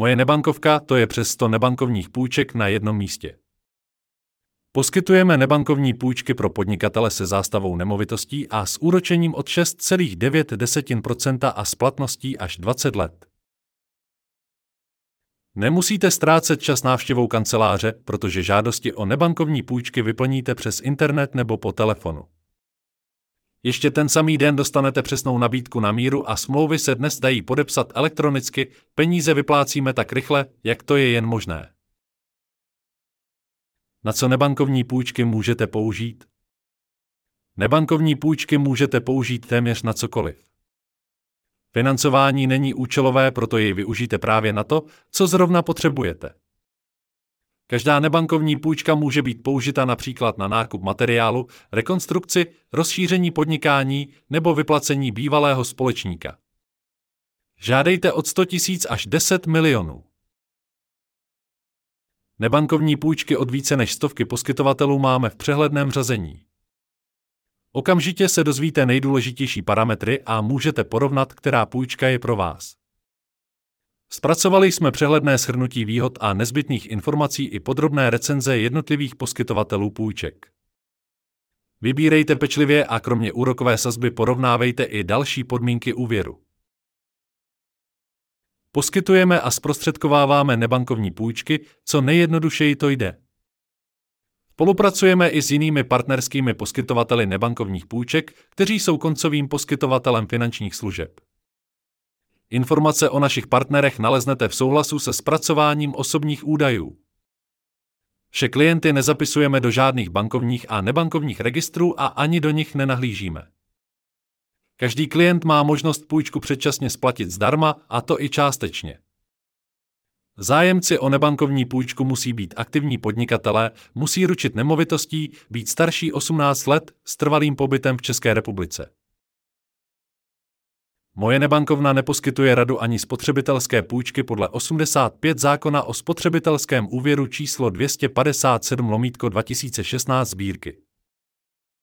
Moje nebankovka to je přes 100 nebankovních půjček na jednom místě. Poskytujeme nebankovní půjčky pro podnikatele se zástavou nemovitostí a s úročením od 6,9% a splatností až 20 let. Nemusíte ztrácet čas návštěvou kanceláře, protože žádosti o nebankovní půjčky vyplníte přes internet nebo po telefonu. Ještě ten samý den dostanete přesnou nabídku na míru a smlouvy se dnes dají podepsat elektronicky, peníze vyplácíme tak rychle, jak to je jen možné. Na co nebankovní půjčky můžete použít? Nebankovní půjčky můžete použít téměř na cokoliv. Financování není účelové, proto jej využijte právě na to, co zrovna potřebujete. Každá nebankovní půjčka může být použita například na nákup materiálu, rekonstrukci, rozšíření podnikání nebo vyplacení bývalého společníka. Žádejte od 100 000 až 10 milionů. Nebankovní půjčky od více než stovky poskytovatelů máme v přehledném řazení. Okamžitě se dozvíte nejdůležitější parametry a můžete porovnat, která půjčka je pro vás. Zpracovali jsme přehledné shrnutí výhod a nezbytných informací i podrobné recenze jednotlivých poskytovatelů půjček. Vybírejte pečlivě a kromě úrokové sazby porovnávejte i další podmínky úvěru. Poskytujeme a zprostředkováváme nebankovní půjčky, co nejjednodušeji to jde. Spolupracujeme i s jinými partnerskými poskytovateli nebankovních půjček, kteří jsou koncovým poskytovatelem finančních služeb. Informace o našich partnerech naleznete v souhlasu se zpracováním osobních údajů. Vše klienty nezapisujeme do žádných bankovních a nebankovních registrů a ani do nich nenahlížíme. Každý klient má možnost půjčku předčasně splatit zdarma, a to i částečně. Zájemci o nebankovní půjčku musí být aktivní podnikatelé, musí ručit nemovitostí, být starší 18 let s trvalým pobytem v České republice. Moje nebankovna neposkytuje radu ani spotřebitelské půjčky podle 85 zákona o spotřebitelském úvěru číslo 257 lomítko 2016 sbírky.